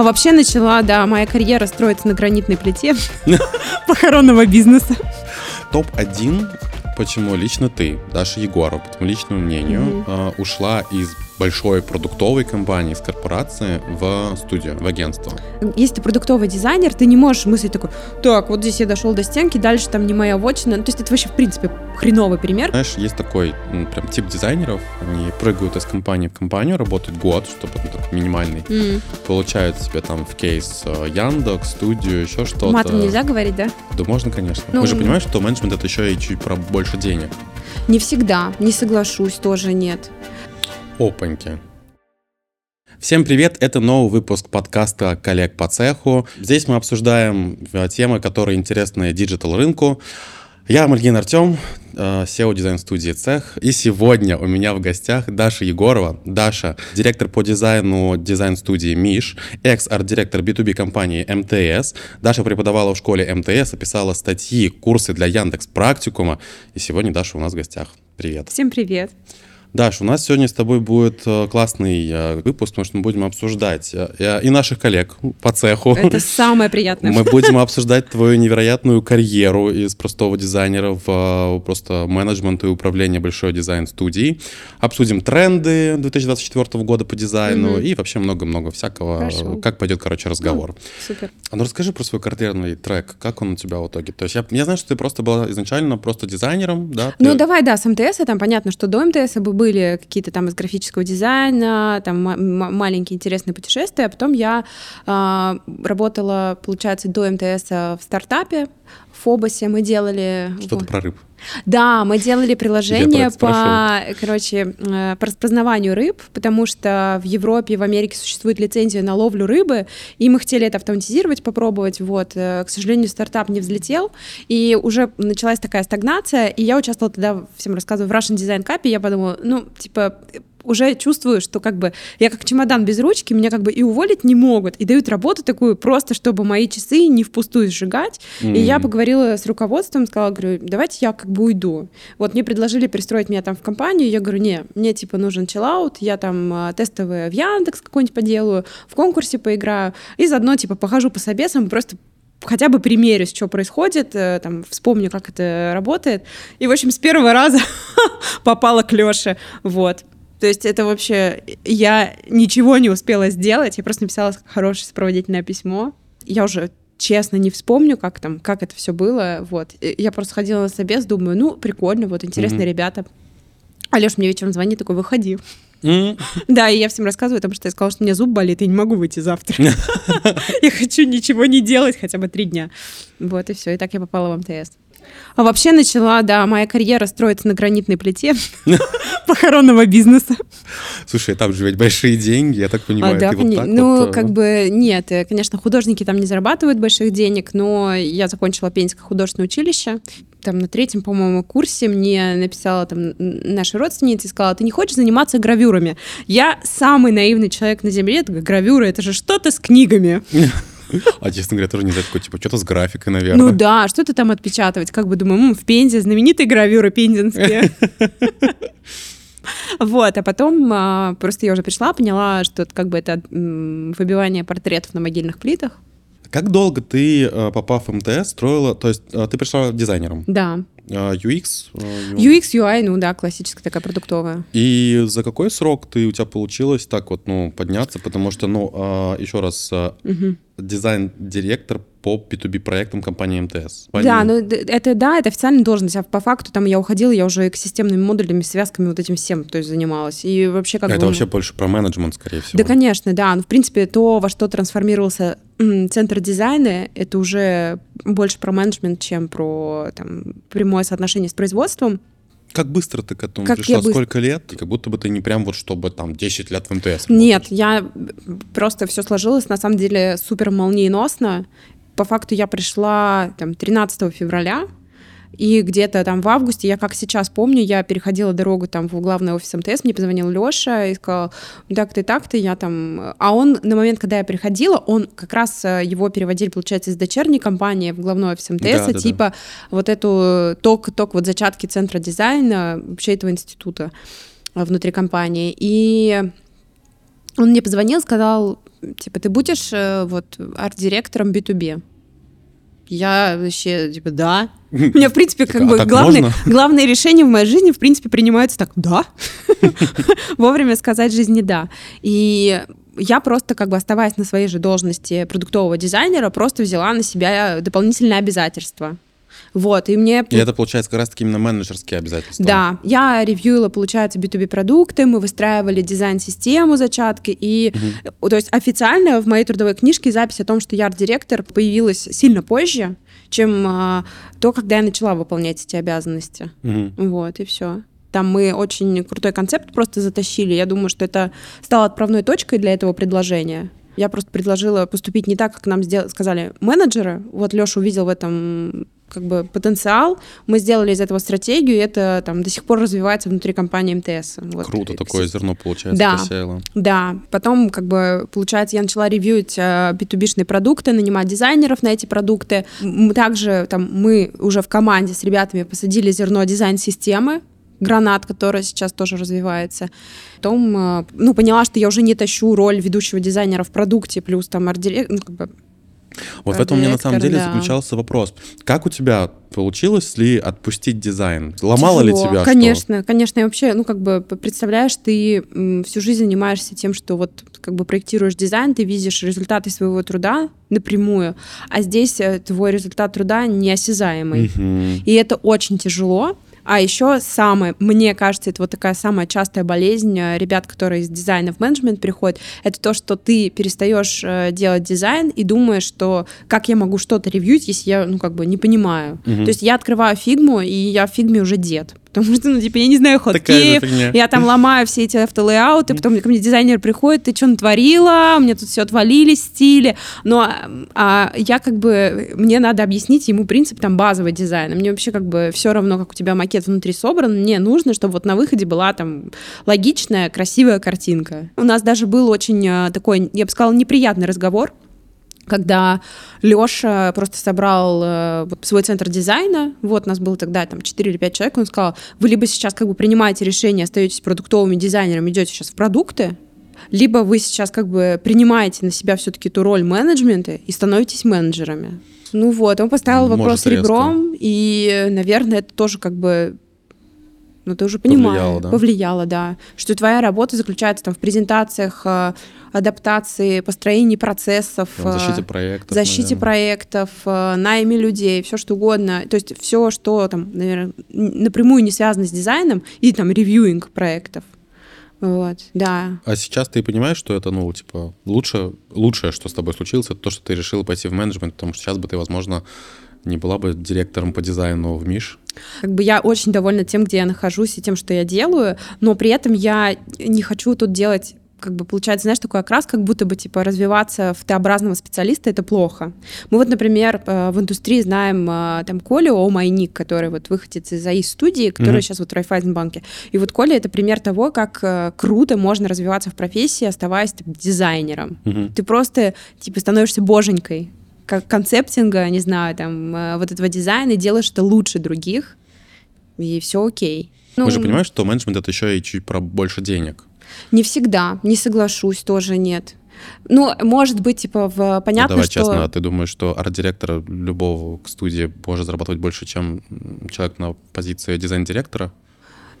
А вообще начала, да, моя карьера строится на гранитной плите похоронного бизнеса. Топ-1, почему лично ты, Даша Егорова, по твоему личному мнению, э, ушла из большой продуктовой компании, из корпорации в студию, в агентство. Если ты продуктовый дизайнер, ты не можешь мыслить такой, так, вот здесь я дошел до стенки, дальше там не моя вотчина. Ну, то есть это вообще, в принципе, хреновый пример. Знаешь, есть такой м, прям тип дизайнеров, они прыгают из компании в компанию, работают год, чтобы ну, такой минимальный, М. получают себе там в кейс э, Яндекс, студию, еще что-то. Матом нельзя говорить, да? Да можно, конечно. Ну, Мы же понимаем, что менеджмент это еще и чуть про больше денег. Не всегда, не соглашусь, тоже нет. Опаньки. Всем привет, это новый выпуск подкаста «Коллег по цеху». Здесь мы обсуждаем э, темы, которые интересны диджитал рынку. Я Мальгин Артем, э, CEO дизайн студии «Цех». И сегодня у меня в гостях Даша Егорова. Даша – директор по дизайну дизайн-студии «Миш», экс-арт-директор B2B компании МТС. Даша преподавала в школе МТС, описала статьи, курсы для Яндекс Практикума. И сегодня Даша у нас в гостях. Привет. Всем привет. Даш, у нас сегодня с тобой будет э, классный э, выпуск, потому что мы будем обсуждать э, и наших коллег по цеху. Это самое приятное. Мы будем обсуждать твою невероятную карьеру из простого дизайнера в просто менеджмент и управление большой дизайн-студией. Обсудим тренды 2024 года по дизайну Мгм. и вообще много-много всякого. Хорошо. Как пойдет, короче, разговор. Супер. А ну расскажи про свой карьерный трек, как он у тебя в итоге? То есть я, я знаю, что ты просто была изначально просто дизайнером, да? Ну, Ты- давай, да, с МТС, там понятно, что до МТС бы были какие-то там из графического дизайна, там ма- ма- маленькие интересные путешествия, а потом я а, работала, получается, до МТС в стартапе, Фобосе мы делали... Что-то про рыб. Да, мы делали приложение по, короче, э, по распознаванию рыб, потому что в Европе и в Америке существует лицензия на ловлю рыбы, и мы хотели это автоматизировать, попробовать. Вот, э, к сожалению, стартап не взлетел, и уже началась такая стагнация, и я участвовала тогда, всем рассказываю, в Russian Design Cup, и я подумала, ну, типа, уже чувствую, что как бы я как чемодан без ручки, меня как бы и уволить не могут, и дают работу такую просто, чтобы мои часы не впустую сжигать. И я поговорила с руководством, сказала, говорю, давайте я как бы уйду. Вот мне предложили пристроить меня там в компанию, я говорю, не, мне типа нужен чиллаут, я там а, тестовые в Яндекс какой-нибудь поделаю, в конкурсе поиграю, и заодно типа похожу по собесам, просто хотя бы примерюсь, что происходит, э, там, вспомню, как это работает. И, в общем, с первого раза попала к Лёше, вот. То есть это вообще... Я ничего не успела сделать, я просто написала хорошее сопроводительное письмо. Я уже честно не вспомню, как там, как это все было, вот. Я просто ходила на собес, думаю, ну, прикольно, вот, интересные Мгм. ребята. А Лёша мне вечером звонит, такой, выходи. Да, и я всем рассказываю, потому что я сказала, что у меня зуб болит, и не могу выйти завтра. Я хочу ничего не делать хотя бы три дня. Вот и все, и так я попала в МТС. А вообще начала, да, моя карьера строится на гранитной плите похоронного бизнеса. Слушай, там же ведь большие деньги, я так понимаю, А, да, вот так ну, вот, э, как бы нет, э, конечно, художники там не зарабатывают больших денег, но я закончила Пензенское художественное училище. Там на третьем, по-моему, курсе мне написала там наша родственница и сказала, ты не хочешь заниматься гравюрами? Я самый наивный человек на земле, гравюры, это же что-то с книгами. А, честно говоря, тоже не знаю, такой, типа, что-то с графикой, наверное. Ну да, что ты там отпечатывать? Как бы думаю, «М, в Пензе знаменитые гравюры пензенские. Вот, а потом а, просто я уже пришла, поняла, что это как бы это выбивание портретов на могильных плитах. Как долго ты, э, попав в МТС, строила, то есть э, ты пришла дизайнером, Да. э, UX, э, UX, UI, ну да, классическая такая продуктовая. и за какой срок ты, у тебя получилось так вот, ну, подняться, потому что, ну, э, еще раз, Мгм. дизайн-директор по B2B проектам компании МТС. Да, ну это да, это официальная должность, а по факту там я уходила, я уже экосистемными модулями, связками, вот этим всем, то есть занималась. И вообще как Это бы... вообще больше про менеджмент, скорее всего. Да, конечно, да. Ну, в принципе, то, во что трансформировался центр дизайна, это уже больше про менеджмент, чем про там, прямое соотношение с производством. Как быстро ты к этому Как пришла? я быстро- Сколько лет? И Как будто бы ты не прям вот, чтобы там 10 лет в МТС Нет, работаешь. я просто все сложилось на самом деле супер молниеносно. По факту я пришла там 13 февраля, и где-то там в августе, я как сейчас помню, я переходила дорогу там в главный офис МТС, мне позвонил Лёша и сказал, «Ну, так-то и так-то, я там... А он на момент, когда я приходила, он как раз, э, его переводили, получается, из дочерней компании в главной офис МТС, Да, да, да. типа вот эту ток-ток, вот зачатки центра дизайна вообще этого института э, внутри компании. И он мне позвонил, сказал, типа, ты будешь э, вот арт-директором B2B? Я вообще, типа, да. У меня, в принципе, как А бы главное, главные решения в моей жизни, в принципе, принимаются так, да. Вовремя сказать жизни да. И я просто, как бы оставаясь на своей же должности продуктового дизайнера, просто взяла на себя дополнительные обязательства. Вот, и мне... И это получается как раз-таки именно менеджерские обязательства. Да, я ревьюила, получается, B2B продукты, мы выстраивали дизайн-систему зачатки, и, э, то есть официально в моей трудовой книжке запись о том, что я арт-директор, появилась сильно позже, чем а, то, когда я начала выполнять эти обязанности. Мгм. Вот, и все. Там мы очень крутой концепт просто затащили. Я думаю, что это стало отправной точкой для этого предложения. Я просто предложила поступить не так, как нам сдел- сказали менеджеры. Вот Леша увидел в этом как бы потенциал. Мы сделали из этого стратегию, и это там до сих пор развивается внутри компании МТС. Вот. Круто, такое зерно, получается, Да. посеяло. Да, потом, как бы, получается, я начала ревьюить э, B2B-шные продукты, нанимать дизайнеров на эти продукты. Также там мы уже в команде с ребятами посадили зерно дизайн-системы, гранат, которая сейчас тоже развивается. Потом, э, ну, поняла, что я уже не тащу роль ведущего дизайнера в продукте, плюс там арт-директор, ну, как бы, Вот в этом у меня на самом деле да. заключался вопрос. Как у тебя получилось ли отпустить дизайн? Ломало ли Тяжело. тебя что? Конечно, конечно. И вообще, ну, как бы, представляешь, ты всю жизнь занимаешься тем, что вот как бы проектируешь дизайн, ты видишь результаты своего труда напрямую, а здесь э, твой результат труда неосязаемый. Мгм. И это очень тяжело. А еще самое, мне кажется, это вот такая самая частая болезнь э, ребят, которые из дизайна в менеджмент приходят, это то, что ты перестаешь э, делать дизайн и думаешь, что как я могу что-то ревьюить, если я, ну, как бы не понимаю. Мгм. То есть я открываю фигму, и я в фигме уже дед. Потому что, ну, типа, я не знаю фигня. я там ломаю все эти автолейауты, потом ко мне дизайнер приходит, ты что натворила, у меня тут все отвалились стили, но а, я как бы, мне надо объяснить ему принцип там базового дизайна, мне вообще как бы все равно, как у тебя макет внутри собран, мне нужно, чтобы вот на выходе была там логичная, красивая картинка. У нас даже был очень а, такой, я бы сказала, неприятный разговор, когда Лёша просто собрал э, свой центр дизайна, вот нас было тогда там 4 или 5 человек, он сказал, вы либо сейчас как бы принимаете решение, остаетесь продуктовыми дизайнерами, идете сейчас в продукты, либо вы сейчас как бы принимаете на себя все-таки ту роль менеджмента и становитесь менеджерами. Ну вот, он поставил Может, вопрос резко. ребром, и, наверное, это тоже как бы ну, ты уже понимаешь, Повлияло, да? повлияло, да, что твоя работа заключается там в презентациях, э, адаптации, построении процессов, В защите э, проектов. защите наверное. проектов, э, найме людей, все что угодно. То есть все, что там, наверное, напрямую не связано с дизайном и там ревьюинг проектов. Вот, да. А сейчас ты понимаешь, что это, ну, типа, лучше, лучшее, что с тобой случилось, это то, что ты решила пойти в менеджмент, потому что сейчас бы ты, возможно, не была бы директором по дизайну в Миш. Как бы я очень довольна тем, где я нахожусь и тем, что я делаю, но при этом я не хочу тут делать как бы получается, знаешь, такой окрас, как будто бы, типа, развиваться в Т-образного специалиста — это плохо. Мы вот, например, э, в индустрии знаем э, там Колю Омайник, который вот выходит из АИ студии, который Мгм. сейчас вот в Райфайзенбанке. И вот Коля — это пример того, как э, круто можно развиваться в профессии, оставаясь там, дизайнером. Мгм. Ты просто, типа, становишься боженькой как концептинга, не знаю, там, э, вот этого дизайна, и делаешь это лучше других, и все окей. Ну, же понимаем, что менеджмент это еще и чуть про больше денег. Не всегда, не соглашусь, тоже нет. Ну, может быть, типа, в... Ну, понятно, давай что... честно, а ты думаешь, что арт-директора любого студии может зарабатывать больше, чем человек на позиции дизайн-директора?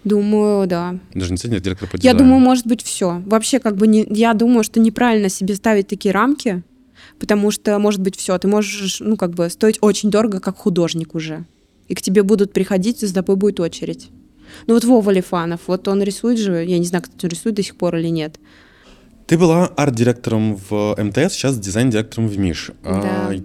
Думаю, да. Даже не дизайн-директора по Я дизайну. думаю, может быть, все. Вообще, как бы, не... я думаю, что неправильно себе ставить такие рамки, потому что, может быть, все. Ты можешь, ну, как бы, стоить очень дорого, как художник уже. И к тебе будут приходить, и за тобой будет очередь. Ну, вот Вова Лифанов, вот он рисует же, я не знаю, кто рисует до сих пор или нет. Ты была арт-директором в МТС, сейчас дизайн-директором в МИШ. А, Да.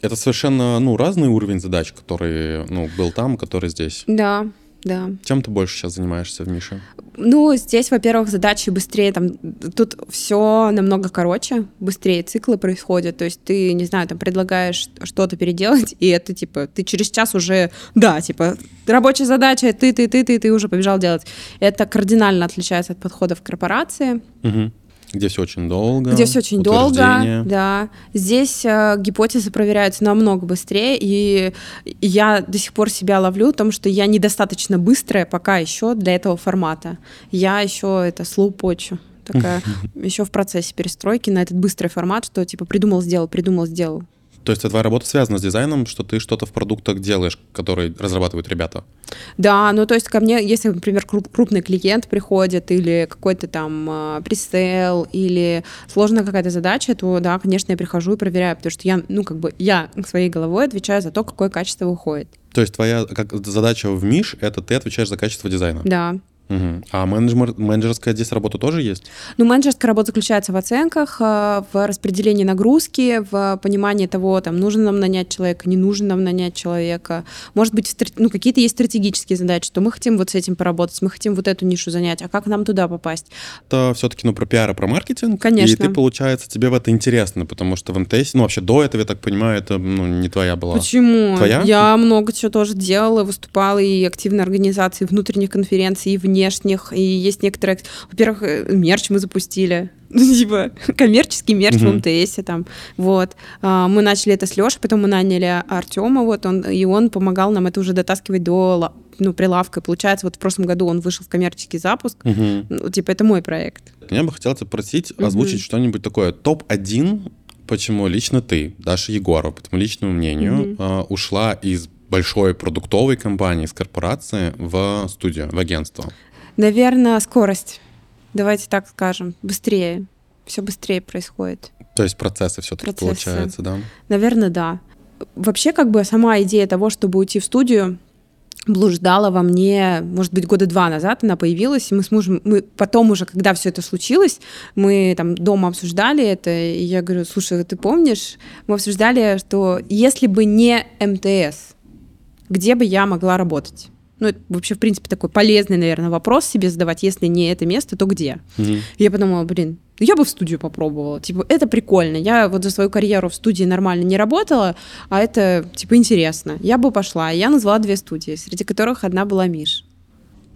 Это совершенно ну, разный уровень задач, который ну, был там, который здесь. Да, да. Чем ты больше сейчас занимаешься в Мише? Ну, здесь, во-первых, задачи быстрее, там, тут все намного короче, быстрее циклы происходят, то есть ты, не знаю, там, предлагаешь что-то переделать, и это, типа, ты через час уже, да, типа, рабочая задача, ты, ты, ты, ты, ты уже побежал делать. Это кардинально отличается от подхода в корпорации, Мгм. Где все очень долго. где все очень долго, да. Здесь э, гипотезы проверяются намного быстрее, и я до сих пор себя ловлю, потому что я недостаточно быстрая пока еще для этого формата. Я еще это слоупочу. такая еще в процессе перестройки на этот быстрый формат, что типа придумал, сделал, придумал, сделал. То есть твоя работа связана с дизайном, что ты что-то в продуктах делаешь, которые разрабатывают ребята? Да, ну то есть ко мне, если, например, круп, крупный клиент приходит или какой-то там э, пресейл или сложная какая-то задача, то да, конечно, я прихожу и проверяю, потому что я, ну как бы я своей головой отвечаю за то, какое качество выходит. То есть твоя как, задача в МИШ — это ты отвечаешь за качество дизайна? Да. Угу. А менеджер, менеджерская здесь работа тоже есть? Ну, менеджерская работа заключается в оценках, э, в распределении нагрузки, в понимании того, там, нужно нам нанять человека, не нужно нам нанять человека. Может быть, ну, какие-то есть стратегические задачи, что мы хотим вот с этим поработать, мы хотим вот эту нишу занять, а как нам туда попасть? Это все-таки, ну, про пиар и про маркетинг. Конечно. И ты, получается, тебе в это интересно, потому что в МТС, ну, вообще до этого, я так понимаю, это, ну, не твоя была. Почему? Твоя? Я много чего тоже делала, выступала и активной организации внутренних конференций, и внешних, и есть некоторые... Во-первых, э, мерч мы запустили. Ну, типа, коммерческий мерч в МТСе там. Вот. А, мы начали это с Лешей, потом мы наняли Артема, вот он, и он помогал нам это уже дотаскивать до ну, прилавка. И получается, вот в прошлом году он вышел в коммерческий запуск. Угу. Ну, типа, это мой проект. Я бы хотел тебя просить озвучить что-нибудь такое. Топ-1, почему лично ты, Даша Егорова, по твоему личному мнению, угу. ушла из большой продуктовой компании, из корпорации в студию, в агентство? Наверное, скорость. Давайте так скажем. Быстрее. Все быстрее происходит. То есть процессы все-таки получается, да? Наверное, да. Вообще, как бы сама идея того, чтобы уйти в студию, блуждала во мне, может быть, года два назад она появилась, и мы с мужем, мы потом уже, когда все это случилось, мы там дома обсуждали это, и я говорю, слушай, ты помнишь, мы обсуждали, что если бы не МТС, где бы я могла работать? Ну, это вообще, в принципе, такой полезный, наверное, вопрос себе задавать. Если не это место, то где? Mm-hmm. я подумала, блин, я бы в студию попробовала. Типа, это прикольно. Я вот за свою карьеру в студии нормально не работала, а это, типа, интересно. Я бы пошла. Я назвала две студии, среди которых одна была Миш.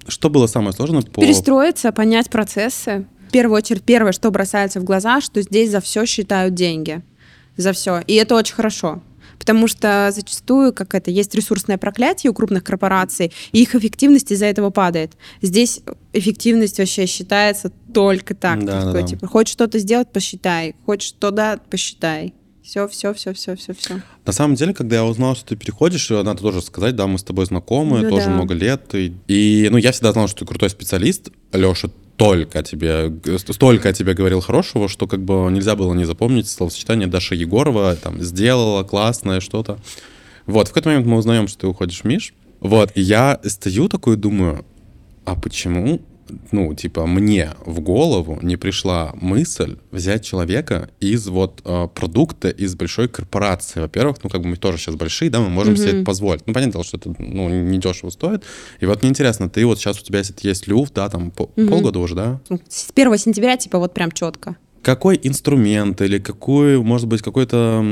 Что было самое сложное по... Перестроиться, понять процессы. В первую очередь, первое, что бросается в глаза, что здесь за все считают деньги. За все. И это очень хорошо потому что зачастую как это есть ресурсное проклятие у крупных корпораций, и их эффективность из-за этого падает. Здесь эффективность вообще считается только так. Да, такой, да. типа, хочешь что-то сделать, посчитай, хочешь что-то, посчитай. Все, все, все, все, все, все. На самом деле, когда я узнал, что ты переходишь, надо тоже сказать, да, мы с тобой знакомы, ну, тоже да. много лет. И, и, ну, я всегда знал, что ты крутой специалист. Леша столько тебе, столько о тебе говорил хорошего, что как бы нельзя было не запомнить словосочетание Даша Егорова, там, сделала классное что-то. Вот, в какой-то момент мы узнаем, что ты уходишь Миш. Вот, и я стою такой думаю, а почему ну, типа, мне в голову не пришла мысль взять человека из вот э, продукта из большой корпорации. Во-первых, ну, как бы мы тоже сейчас большие, да, мы можем mm-hmm. себе это позволить. Ну, понятно, что это, ну, не дешево стоит. И вот мне интересно, ты вот сейчас у тебя, есть люфт, да, там, по- mm-hmm. полгода уже, да? С 1 сентября, типа, вот прям четко какой инструмент или какой, может быть, какой-то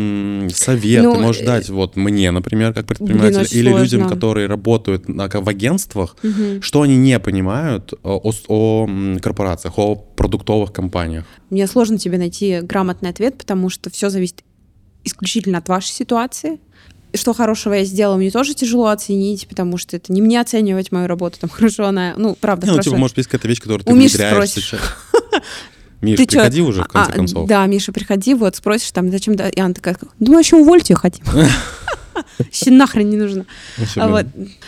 совет ну, ты можешь э, дать вот мне, например, как предприниматель, или сложно. людям, которые работают на, в агентствах, угу. что они не понимают о, о, о корпорациях, о продуктовых компаниях? Мне сложно тебе найти грамотный ответ, потому что все зависит исключительно от вашей ситуации. Что хорошего я сделала, мне тоже тяжело оценить, потому что это не мне оценивать мою работу, там хорошо она, ну, правда, не, хорошо. Ну, типа, может быть, какая-то вещь, которую ты внедряешь сейчас. Миша, ты приходи чё? уже, в конце а, концов. Да, Миша, приходи, вот спросишь там, зачем... Да? И она такая, думаю, еще увольте ее хотим. Вообще нахрен не нужно. А вот.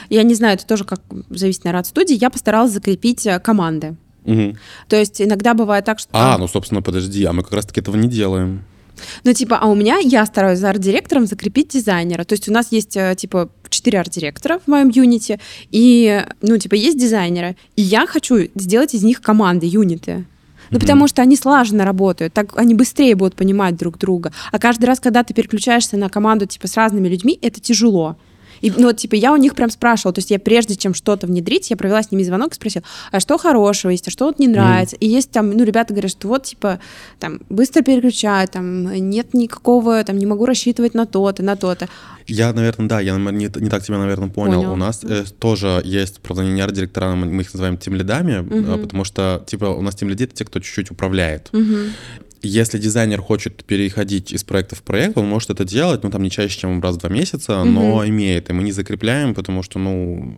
Я не знаю, это тоже как зависит, наверное, от студии. Я постаралась закрепить э, команды. Угу. То есть иногда бывает так, что... А, ну, собственно, подожди, а мы как раз-таки этого не делаем. Ну, типа, а у меня, я стараюсь за арт-директором закрепить дизайнера. То есть у нас есть, э, типа, четыре арт-директора в моем юните, и, ну, типа, есть дизайнеры. И я хочу сделать из них команды, юниты. Ну, потому что они слаженно работают, так они быстрее будут понимать друг друга. А каждый раз, когда ты переключаешься на команду, типа, с разными людьми, это тяжело. И, ну, вот, типа, я у них прям спрашивала, то есть я прежде чем что-то внедрить, я провела с ними звонок и спросила, а что хорошего есть, а что вот не нравится. Mm. И есть там, ну, ребята говорят, что вот, типа, там, быстро переключаю, там, нет никакого, там, не могу рассчитывать на то-то, на то-то. Я, наверное, да, я не, не так тебя, наверное, понял. понял. У нас э, тоже есть, правда, не арт-директора, мы их называем тем лидами, uh-huh. потому что, типа, у нас тем лиды — это те, кто чуть-чуть управляет. Uh-huh. Если дизайнер хочет переходить из проекта в проект, он может это делать, ну, там не чаще, чем раз в два месяца, но mm-hmm. имеет. И мы не закрепляем, потому что, ну,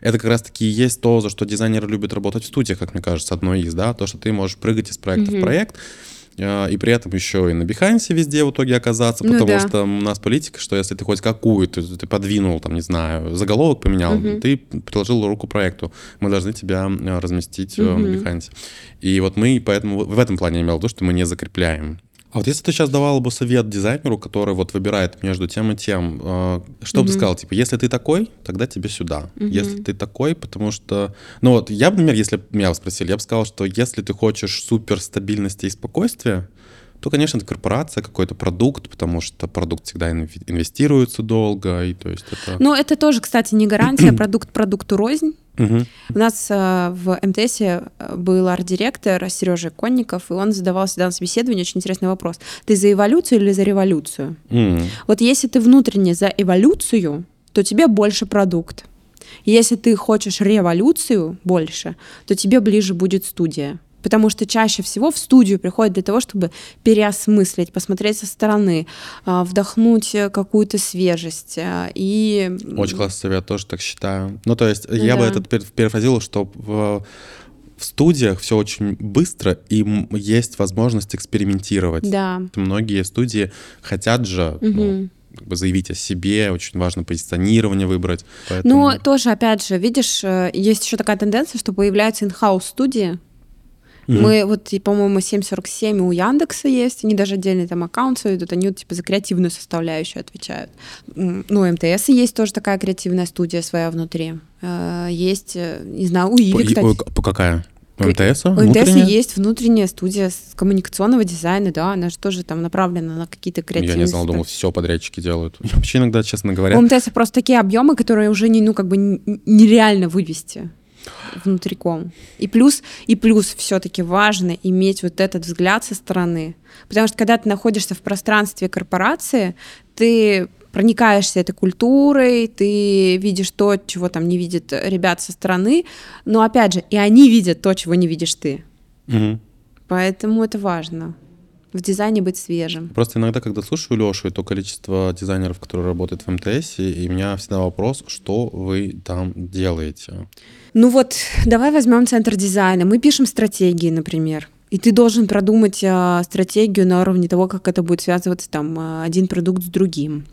это как раз-таки и есть то, за что дизайнеры любят работать в студиях, как мне кажется, одно из, да, то, что ты можешь прыгать из проекта mm-hmm. в проект, и при этом еще и на Бихансе везде в итоге оказаться, ну потому ну, да. что у нас политика, что если ты хоть какую-то, ты подвинул, там, не знаю, заголовок поменял, угу. ты приложил руку проекту, мы должны тебя а, разместить угу. на Бихансе. И вот мы поэтому в этом плане имел то, что мы не закрепляем а вот если ты сейчас давала бы совет дизайнеру, который вот выбирает между тем и тем, э, что бы mm-hmm. ты сказал, типа, если ты такой, тогда тебе сюда. Mm-hmm. Если ты такой, потому что... Ну вот, я, например, если бы меня спросили, я бы сказал, что если ты хочешь супер стабильности и спокойствия, то, конечно, это корпорация, какой-то продукт, потому что продукт всегда инвестируется долго, и то есть это... Ну, это тоже, кстати, не гарантия, продукт продукту рознь. Угу. У нас э, в МТС был арт-директор Сережа Конников, и он задавал всегда на собеседовании очень интересный вопрос. Ты за эволюцию или за революцию? Угу. Вот если ты внутренне за эволюцию, то тебе больше продукт. Если ты хочешь революцию больше, то тебе ближе будет студия потому что чаще всего в студию приходят для того, чтобы переосмыслить, посмотреть со стороны, а, вдохнуть какую-то свежесть. Э, и... Очень классный совет, тоже так считаю. Ну, то есть я да. бы это перефразировал, что в в студиях все очень быстро, и есть возможность экспериментировать. Да. Многие студии хотят же угу. ну, как бы заявить о себе, очень важно позиционирование выбрать. Поэтому... Ну, тоже, опять же, видишь, э, есть еще такая тенденция, что появляются инхаус студии, Mm-hmm. Мы вот, и, по-моему, 747 у Яндекса есть, они даже отдельный там аккаунт ведут, они вот, типа за креативную составляющую отвечают. Ну, МТС есть тоже такая креативная студия своя внутри. Э, есть, э, не знаю, у Иви, кстати. По какая? У МТС? У МТС есть внутренняя студия коммуникационного дизайна, да, она же тоже там направлена на какие-то креативные... Я не знал, думал, все подрядчики делают. Вообще иногда, честно говоря... У МТС просто такие объемы, которые уже не, ну, как бы нереально вывести внутриком. И плюс, и плюс все-таки важно иметь вот этот взгляд со стороны. Потому что когда ты находишься в пространстве корпорации, ты проникаешься этой культурой, ты видишь то, чего там не видят ребят со стороны, но опять же, и они видят то, чего не видишь ты. Угу. Поэтому это важно в дизайне быть свежим. Просто иногда, когда слушаю Лешу и то количество дизайнеров, которые работают в МТС, и у меня всегда вопрос, что вы там делаете? Ну вот, давай возьмем центр дизайна. Мы пишем стратегии, например. И ты должен продумать а, стратегию на уровне того, как это будет связываться там а, один продукт с другим.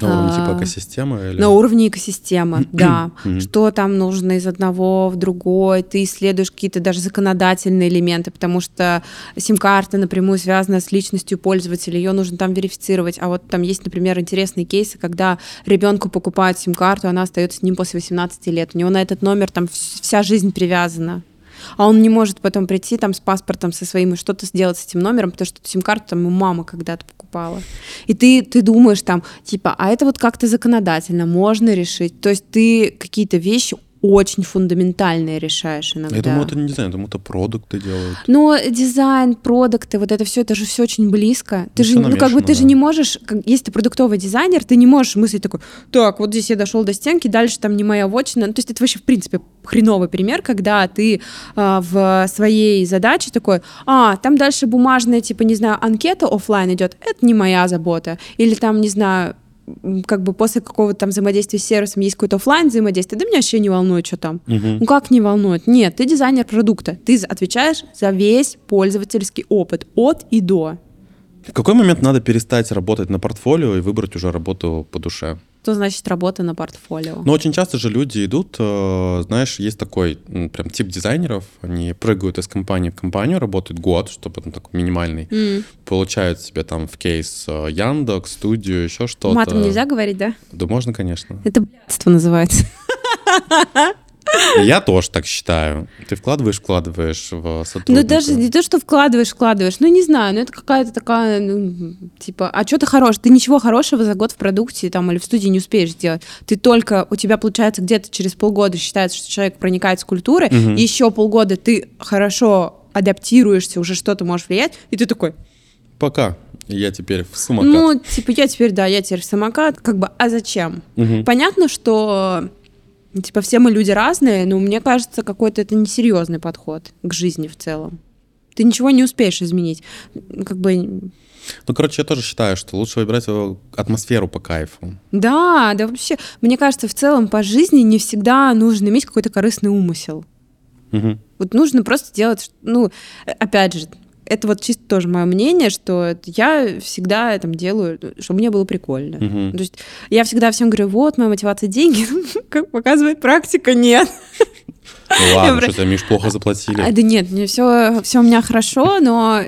На уровне типа а, экосистемы? Или... На уровне экосистемы, да. Что там нужно из одного в другой. Ты исследуешь какие-то даже законодательные элементы, потому что сим-карта напрямую связана с личностью пользователя, ее нужно там верифицировать. А вот там есть, например, интересные кейсы, когда ребенку покупают сим-карту, она остается с ним после 18 лет. У него на этот номер там вся жизнь привязана а он не может потом прийти там с паспортом со своим и что-то сделать с этим номером, потому что сим-карту там ему мама когда-то покупала. И ты, ты думаешь там, типа, а это вот как-то законодательно можно решить. То есть ты какие-то вещи очень фундаментальные решаешь иногда. Я думаю, это не дизайн, я думаю, это продукты делают. Но дизайн, продукты, вот это все, это же все очень близко. Ты ну, же, намешано, ну как бы ты да. же не можешь, как, если ты продуктовый дизайнер, ты не можешь мыслить такой, так, вот здесь я дошел до стенки, дальше там не моя вотчина. Ну, то есть это вообще в принципе хреновый пример, когда ты э, в своей задаче такой, а, там дальше бумажная, типа, не знаю, анкета офлайн идет, это не моя забота. Или там, не знаю, как бы после какого-то там взаимодействия с сервисом есть какое-то офлайн взаимодействие, да меня вообще не волнует, что там. Угу. Ну как не волнует? Нет, ты дизайнер продукта, ты отвечаешь за весь пользовательский опыт от и до. В какой момент надо перестать работать на портфолио и выбрать уже работу по душе? Что значит работа на портфолио? Ну, очень часто же люди идут, э, знаешь, есть такой прям тип дизайнеров, они прыгают из компании в компанию, работают год, чтобы он такой минимальный, mm. получают себе там в кейс э, Яндекс, студию, еще что-то. Матом нельзя говорить, да? Да можно, конечно. Это блядство называется. Я тоже так считаю. Ты вкладываешь, вкладываешь в сотрудника. Ну, даже не то, что вкладываешь, вкладываешь. Ну, не знаю, ну, это какая-то такая, ну, типа, а что ты хорош? Ты ничего хорошего за год в продукте там или в студии не успеешь сделать. Ты только, у тебя получается где-то через полгода считается, что человек проникает с культуры, угу. и еще полгода ты хорошо адаптируешься, уже что-то можешь влиять, и ты такой... Пока. Я теперь в самокат. Ну, типа, я теперь, да, я теперь в самокат. Как бы, а зачем? Угу. Понятно, что Типа все мы люди разные, но мне кажется, какой-то это несерьезный подход к жизни в целом. ты ничего не успеешь изменить. Как бы ну, короче, я тоже считаю, что лучше выбирать атмосферу по кайфу. Да, да вообще, мне кажется, в целом по жизни не всегда нужно иметь какой-то корыстный умысел. Угу. Вот нужно просто делать, ну, опять же, это вот чисто тоже мое мнение, что я всегда там делаю, чтобы мне было прикольно. Угу. То есть я всегда всем говорю, вот моя мотивация деньги, как показывает практика, нет. Ну ладно, что-то Миш плохо заплатили. А, да нет, все, все у меня хорошо, но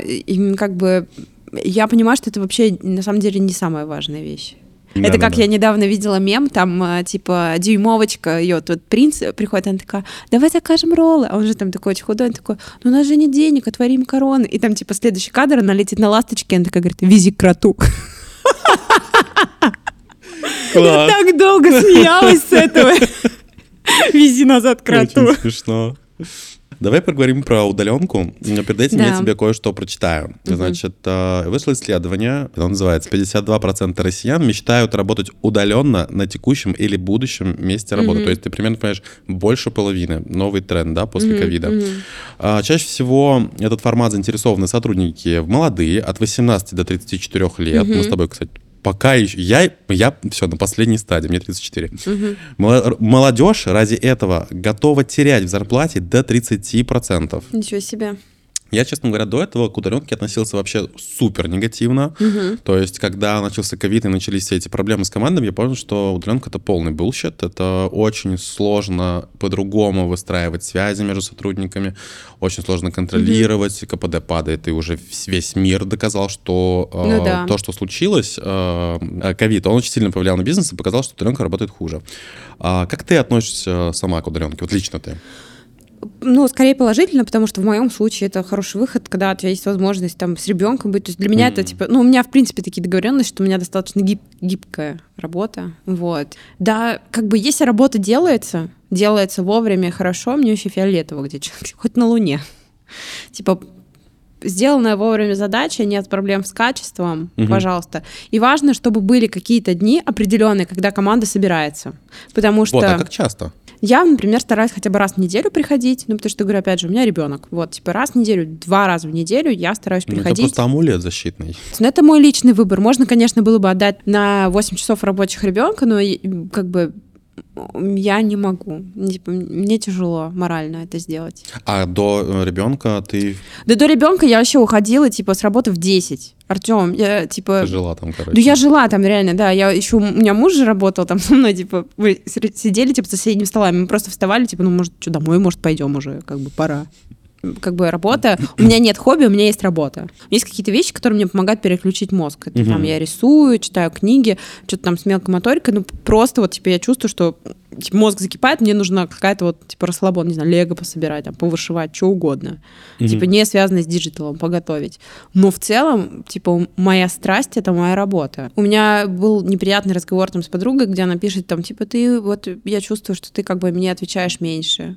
как бы я понимаю, что это вообще на самом деле не самая важная вещь. Да, это да, как да. я недавно видела мем, там, э, типа, дюймовочка, ее тут принц приходит, она такая, давай закажем роллы. А он же там такой очень худой, он такой, ну у нас же нет денег, отвори макароны. И там, типа, следующий кадр, она летит на ласточке, она такая говорит, вези кроту. Я так долго смеялась с этого. Вези назад кроту. Очень смешно. Давай поговорим про удаленку. Но перед этим да. я тебе кое-что прочитаю. Угу. Значит, э, вышло исследование, оно называется «52% россиян мечтают работать удаленно на текущем или будущем месте работы». Угу. То есть ты примерно понимаешь, больше половины. Новый тренд, да, после ковида. Угу, угу. Чаще всего этот формат заинтересованы сотрудники молодые, от 18 до 34 лет. Мы с тобой, кстати, пока еще... Я, я все, на последней стадии, мне 34. Угу. Молодежь ради этого готова терять в зарплате до 30%. Ничего себе. Я, честно говоря, до этого к удаленке относился вообще супер негативно. Угу. То есть, когда начался ковид и начались все эти проблемы с командами, я понял, что удаленка — это полный bullshit. Это очень сложно по-другому выстраивать связи между сотрудниками, очень сложно контролировать, угу. КПД падает, и уже весь мир доказал, что э, ну, да. то, что случилось, э, э, ковид, он очень сильно повлиял на бизнес и показал, что удаленка работает хуже. А как ты относишься сама к удаленке? Вот лично ты? Ну, скорее положительно, потому что в моем случае это хороший выход, когда у тебя есть возможность там с ребенком быть. То есть для меня mm-hmm. это типа, ну, у меня в принципе такие договоренности, что у меня достаточно гиб- гибкая работа, вот. Да, как бы если работа делается, делается вовремя хорошо, мне вообще фиолетово где хоть на Луне. Типа сделанная вовремя задача, нет проблем с качеством, угу. пожалуйста. И важно, чтобы были какие-то дни определенные, когда команда собирается. Потому что... Вот, а как часто? Я, например, стараюсь хотя бы раз в неделю приходить, ну, потому что, говорю, опять же, у меня ребенок. Вот, типа, раз в неделю, два раза в неделю я стараюсь приходить. Ну, это просто амулет защитный. Ну, это мой личный выбор. Можно, конечно, было бы отдать на 8 часов рабочих ребенка, но как бы я не могу. Типа, мне тяжело морально это сделать. А до э, ребенка ты... Да до ребенка я вообще уходила, типа, с работы в 10. Артем, я, типа... Ты жила там, короче. Да я жила там, реально, да. Я еще... У меня муж же работал там со мной, типа, мы сидели, типа, за соседними столами, мы просто вставали, типа, ну, может, что, домой, может, пойдем уже, как бы, пора как бы работа. У меня нет хобби, у меня есть работа. Есть какие-то вещи, которые мне помогают переключить мозг. Это, там я рисую, читаю книги, что-то там с мелкой моторикой. Ну, просто вот, типа, я чувствую, что типа, мозг закипает, мне нужна какая-то вот, типа, расслабон, не знаю, лего пособирать, там, повышивать, что угодно. Типа, не связанное с диджиталом, поготовить. Но в целом, типа, моя страсть — это моя работа. У меня был неприятный разговор там с подругой, где она пишет, там, типа, ты, вот, я чувствую, что ты как бы мне отвечаешь меньше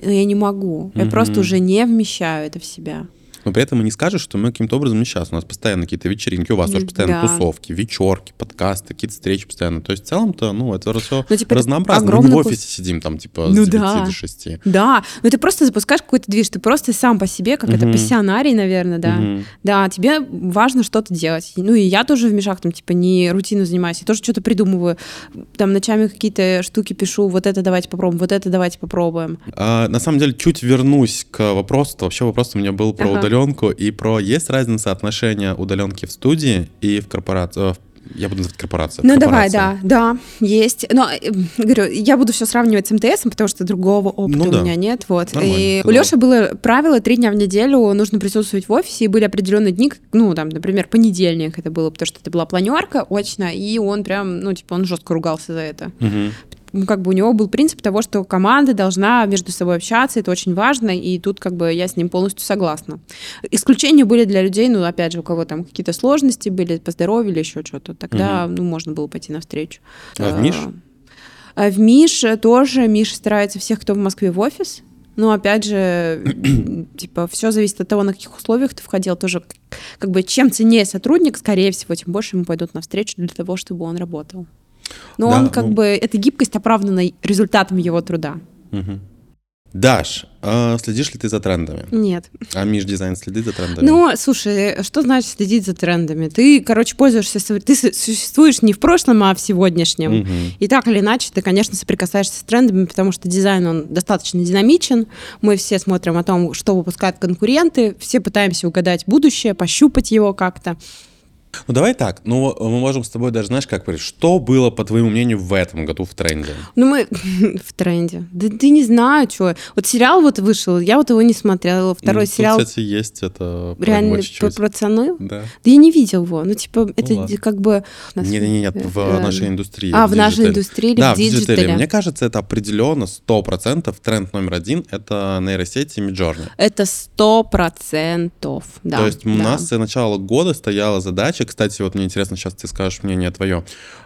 я не могу. Я просто уже не вмещаю это в себя но при этом и не скажешь, что мы каким-то образом не сейчас. У нас постоянно какие-то вечеринки, у вас тоже постоянно да. тусовки, вечерки, подкасты, какие-то встречи постоянно. То есть в целом-то, ну, это все ну, типа, разнообразно. Мы в офисе кус... сидим там, типа, ну, с 9 да. до 6. Да, но ты просто запускаешь какой-то движ, ты просто сам по себе, как угу. это пассионарий, наверное, да. Угу. Да, тебе важно что-то делать. Ну, и я тоже в мешах там, типа, не рутину занимаюсь, я тоже что-то придумываю. Там ночами какие-то штуки пишу, вот это давайте попробуем, вот это давайте попробуем. А, на самом деле, чуть вернусь к вопросу, вообще вопрос у меня был про ага удаленку и про есть разница отношения удаленки в студии и в корпорации, я буду называть корпорацию. Ну давай, да, да, есть. Но э, говорю, я буду все сравнивать с МТС, потому что другого опыта ну, да. у меня нет. Вот. Нормально, и у Леши было правило три дня в неделю нужно присутствовать в офисе, и были определенные дни, ну там, например, понедельник это было, потому что это была планерка очно, и он прям, ну типа, он жестко ругался за это. Угу как бы у него был принцип того, что команда должна между собой общаться, это очень важно, и тут как бы я с ним полностью согласна. Исключения были для людей, ну, опять же, у кого там какие-то сложности были по здоровью или еще что-то, тогда, угу. ну, можно было пойти навстречу. А в Миш? А в Миш тоже, Миш старается всех, кто в Москве в офис, но опять же, типа, все зависит от того, на каких условиях ты входил. Тоже, как бы, чем ценнее сотрудник, скорее всего, тем больше ему пойдут навстречу для того, чтобы он работал. Но да, он как ну... бы, эта гибкость оправдана результатом его труда. Угу. Даш, а следишь ли ты за трендами? Нет. А Миш Дизайн следит за трендами? Ну, слушай, что значит следить за трендами? Ты, короче, пользуешься, ты существуешь не в прошлом, а в сегодняшнем. Угу. И так или иначе, ты, конечно, соприкасаешься с трендами, потому что дизайн, он достаточно динамичен. Мы все смотрим о том, что выпускают конкуренты, все пытаемся угадать будущее, пощупать его как-то. Ну давай так, ну мы можем с тобой даже, знаешь, как говорить, что было, по твоему мнению, в этом году в тренде? Ну мы в тренде. Да ты не знаю, что. Вот сериал вот вышел, я вот его не смотрела. Второй ну, сериал... кстати, есть это... Реально про пацаны? Да. Да я не видел его. Ну типа ну, это ладно. как бы... Нет, нет, нет, в э, нашей индустрии. А, в, в нашей индустрии да, в диджитале. Мне кажется, это определенно сто процентов тренд номер один — это нейросети Midjourney. Это сто процентов, да. То есть да. у нас с начала года стояла задача задача, кстати, вот мне интересно, сейчас ты скажешь мнение твое.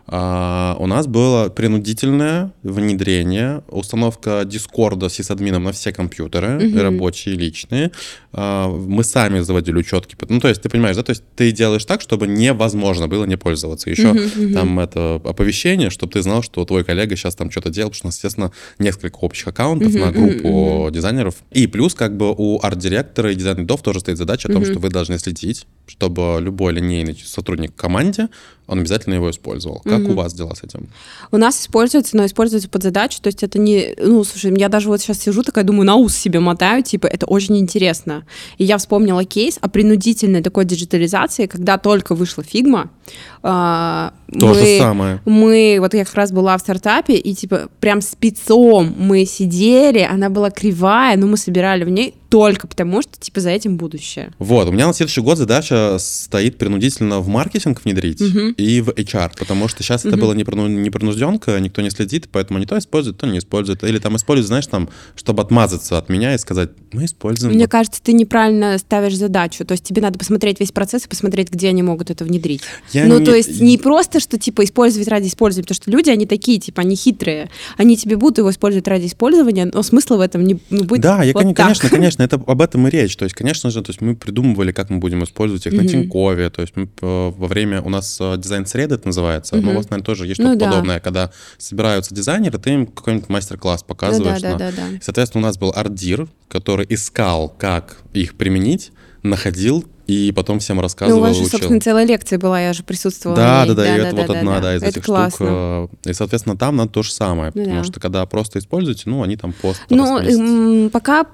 А, у нас было принудительное внедрение, установка Discord а с админом на все компьютеры, угу. рабочие, личные. А, мы сами заводили учетки. Ну, то есть, ты понимаешь, да, то есть ты делаешь так, чтобы невозможно было не пользоваться. Еще угу, угу. там это оповещение, чтобы ты знал, что твой коллега сейчас там что-то делал, потому что естественно, несколько общих аккаунтов на группу дизайнеров. И плюс, как бы у арт-директора и дизайн-лидов тоже стоит задача о том, что вы должны следить, чтобы любой линейный сотрудник команде он обязательно его использовал. Как mm-hmm. у вас дела с этим? У нас используется, но используется под задачу, то есть это не... Ну, слушай, я даже вот сейчас сижу такая, думаю, на ус себе мотаю, типа, это очень интересно. И я вспомнила кейс о принудительной такой диджитализации, когда только вышла фигма. Э, То мы, же самое. Мы, вот я как раз была в стартапе, и типа прям спецом мы сидели, она была кривая, но мы собирали в ней только потому, что типа за этим будущее. Вот, у меня на следующий год задача стоит принудительно в маркетинг внедрить, угу и в HR, потому что сейчас это было не принужденка, никто не следит, поэтому они то используют, то не используют. Или там используют, знаешь, там, чтобы отмазаться от меня и сказать, мы используем. Мне кажется, ты неправильно ставишь задачу. То есть тебе надо посмотреть весь процесс и посмотреть, где они могут это внедрить. Я ну, не... то есть не просто, что типа использовать ради использования, потому что люди, они такие, типа, они хитрые. Они тебе будут его использовать ради использования, но смысла в этом не ну, будет Да, я, вот конечно, так. конечно, это об этом и речь. То есть, конечно же, то есть мы придумывали, как мы будем использовать их mm-hmm. на Тинькове. То есть мы э, во время у нас э, дизайн-среды это называется. Mm-hmm. Ну, у вас, наверное, тоже есть ну что-то ну, подобное, да. когда собираются дизайнеры, ты им какой-нибудь мастер-класс показываешь. Ну, да, да, да, да. Соответственно, у нас был арт-дир, который искал, как их применить, находил и потом всем рассказывал. Ну, у вас же, учил. собственно, целая лекция была, я же присутствовала. Да, да, да, да, и это да, вот да, одна, да, да из это этих классно. штук. Э, и, соответственно, там надо то же самое, ну, потому да. что когда просто используете, ну, они там пост Ну, пока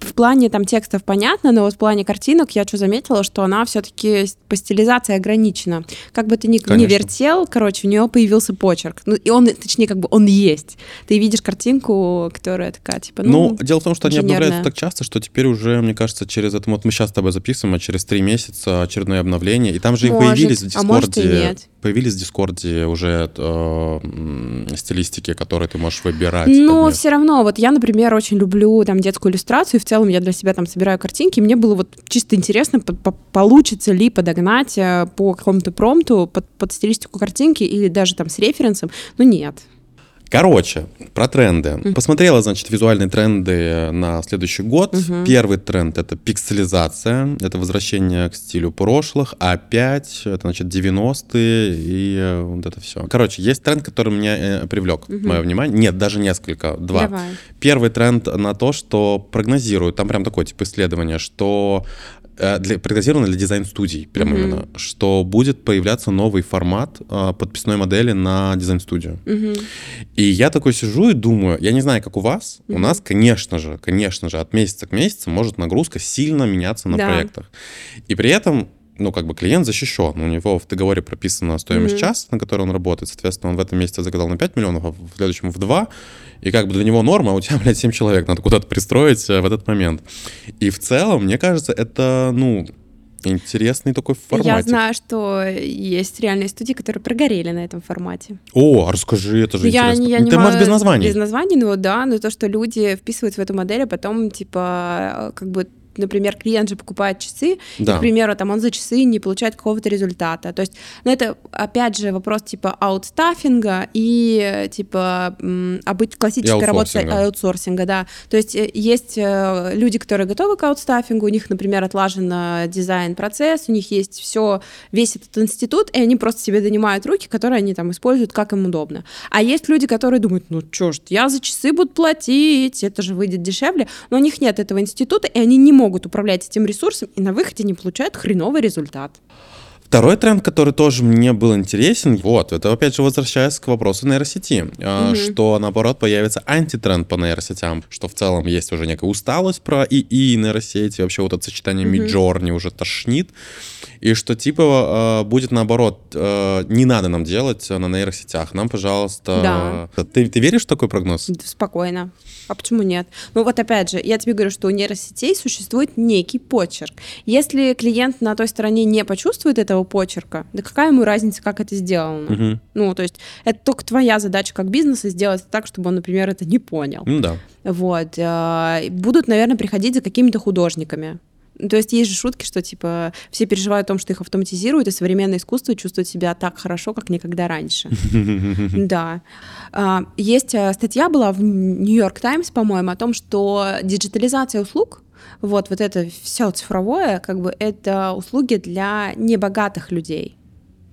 в плане там текстов понятно, но вот в плане картинок я что заметила, что она все-таки по стилизации ограничена. Как бы ты ни, ни вертел, короче, у нее появился почерк. Ну, и он, точнее, как бы он есть. Ты видишь картинку, которая такая, типа, ну, Ну, дело в том, что Midjourney. они обновляются так часто, что теперь уже, мне кажется, через это, вот мы сейчас с тобой записываем, а через три месяца очередное обновление, и там же может, появились в Дискорде. А может и нет появились в Дискорде уже э, стилистики, которые ты можешь выбирать. Но все равно, вот я, например, очень люблю там детскую иллюстрацию, в целом я для себя там собираю картинки, мне было вот чисто интересно, по -по получится ли подогнать э, по какому-то промту под, под стилистику картинки или даже там с референсом, но нет. Короче, про тренды. Mm-hmm. Посмотрела, значит, визуальные тренды на следующий год. Mm-hmm. Первый тренд — это пикселизация, это возвращение к стилю прошлых. Опять, это, значит, 90-е и э, вот это все. Короче, есть тренд, который меня э, привлек, mm-hmm. мое внимание. Нет, даже несколько, два. Давай. Первый тренд на то, что прогнозируют, там прям такое типа исследование, что для, прогнозировано для дизайн-студий, прям mm-hmm. именно, что будет появляться новый формат э, подписной модели на дизайн-студию. Mm-hmm. И я такой сижу и думаю, я не знаю, как у вас, mm-hmm. у нас, конечно же, конечно же, от месяца к месяцу может нагрузка сильно меняться на да. проектах. И при этом ну, как бы клиент защищен. У него в договоре прописана стоимость mm-hmm. часа, на которой он работает. Соответственно, он в этом месяце заказал на 5 миллионов, а в следующем в 2. И как бы для него норма, а у тебя, блядь, 7 человек надо куда-то пристроить э, в этот момент. И в целом, мне кажется, это, ну, интересный такой формат. Я знаю, что есть реальные студии, которые прогорели на этом формате. О, а расскажи, это же я, интересно. Я не Ты можешь без названий. Без названий, ну да, но то, что люди вписывают в эту модель, а потом, типа, как бы например, клиент же покупает часы, Да. и, к примеру, там он за часы не получает какого-то результата. То есть, ну, это, опять же, вопрос типа аутстаффинга и, типа, обыч- классической работы аутсорсинга. аутсорсинга, да. То есть э, есть э, люди, которые готовы к аутстаффингу, у них, например, отлажен э, дизайн-процесс, у них есть все, весь этот институт, и они просто себе донимают руки, которые они там используют, как им удобно. А есть люди, которые думают, ну чё ж, я за часы буду платить, это же выйдет дешевле, но у них нет этого института, и они не могут управлять этим ресурсом, и на выходе не получают хреновый результат. Второй тренд, который тоже мне был интересен, вот, это опять же возвращаясь к вопросу нейросети, э, что наоборот появится антитренд по нейросетям, что в целом есть уже некая усталость про ИИ, нейросети, вообще вот это сочетание Midjourney уже тошнит, и что типа э, будет наоборот, э, не надо нам делать на нейросетях, нам, пожалуйста... Ты, ты веришь в такой прогноз? Да, Спокойно. А почему нет? Ну вот опять же, я тебе говорю, что у нейросетей существует некий почерк. Если клиент на той стороне не почувствует этого почерка, да какая ему разница, как это сделано? Мгм. Ну, то есть это только твоя задача как бизнеса сделать так, чтобы он, например, это не понял. Ну да. Вот. э, Будут, наверное, приходить за какими-то художниками. То есть есть же шутки, что типа все переживают о том, что их автоматизируют, и современное искусство чувствует себя так хорошо, как никогда раньше. Да. А, Есть э, статья была в Нью-Йорк Таймс, по-моему, о том, что диджитализация услуг, вот, вот это все цифровое, как бы это услуги для небогатых людей.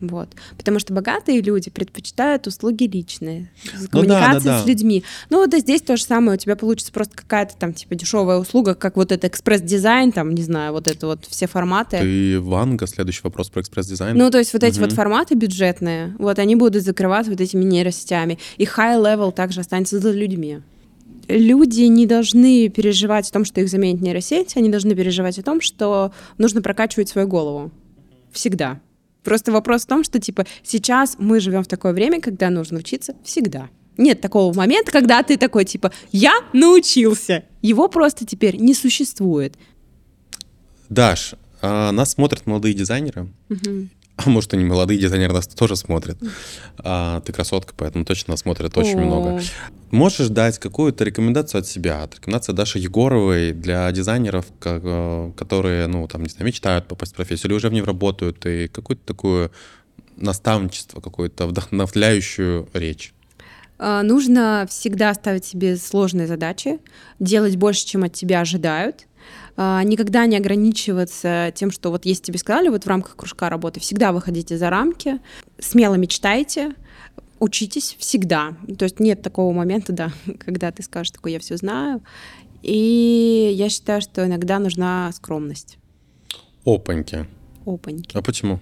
Вот. Потому что богатые люди предпочитают услуги личные, с Ну да, коммуникации да, да. с людьми. Ну вот и здесь то же самое, у тебя получится просто какая-то там типа дешевая услуга, как вот это экспресс-дизайн, там, не знаю, вот это вот все форматы. Ты Ванга, следующий вопрос про экспресс-дизайн. Ну, то есть вот эти вот форматы бюджетные, вот они будут закрываться вот этими нейросетями. И high-level также останется за людьми. Люди не должны переживать о том, что их заменит нейросеть, они должны переживать о том, что нужно прокачивать свою голову. Всегда. Просто вопрос в том, что, типа, сейчас мы живем в такое время, когда нужно учиться всегда. Нет такого момента, когда ты такой, типа, я научился. Его просто теперь не существует. Даш, а, нас смотрят молодые дизайнеры. А может, и не молодые дизайнеры нас тоже смотрят. А, ты красотка, поэтому точно нас смотрят очень О. много. Можешь дать какую-то рекомендацию от себя? От рекомендации Даши Егоровой для дизайнеров, э, которые, ну, там, не знаю, мечтают попасть в профессию или уже в ней работают, и какое-то такое наставничество, какую-то вдохновляющую речь. А, Нужно всегда ставить себе сложные задачи, делать больше, чем от тебя ожидают. А, Никогда не ограничиваться тем, что вот если тебе сказали, вот в рамках кружка работы, всегда выходите за рамки, смело мечтайте, учитесь всегда. То есть нет такого момента, да, когда ты скажешь такой, я все знаю. И я считаю, что иногда нужна скромность. Опаньки. Опаньки. А почему?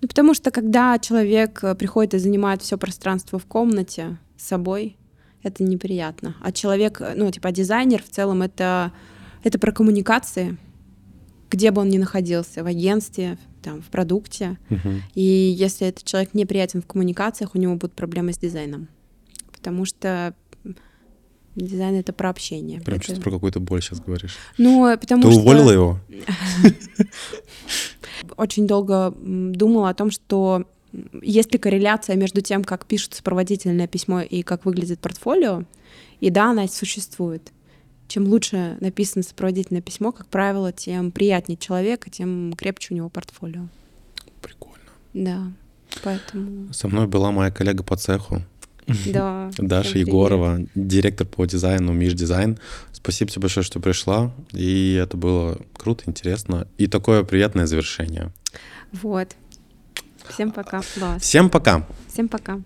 Ну, потому что когда человек э, приходит и занимает все пространство в комнате с собой, это неприятно. А человек, э, ну, типа дизайнер в целом это, это про коммуникации, где бы он ни находился, в агентстве, там, в продукте. Мгм. И если этот человек неприятен в коммуникациях, у него будут проблемы с дизайном. Потому что дизайн — это про общение. Прям Это- что-то про какую-то боль сейчас говоришь. Ну, потому Ты что... уволила его? очень долго думала о том, что есть ли корреляция между тем, как пишут сопроводительное письмо и как выглядит портфолио. И да, она существует. Чем лучше написано сопроводительное письмо, как правило, тем приятнее человек, и тем крепче у него портфолио. Прикольно. Да, поэтому, Со мной была моя коллега по цеху, да. Даша привет. Егорова, директор по дизайну Миш Дизайн. Спасибо тебе большое, что пришла. И это было круто, интересно. И такое приятное завершение. Вот. Всем пока, Влас. Всем пока! Всем пока.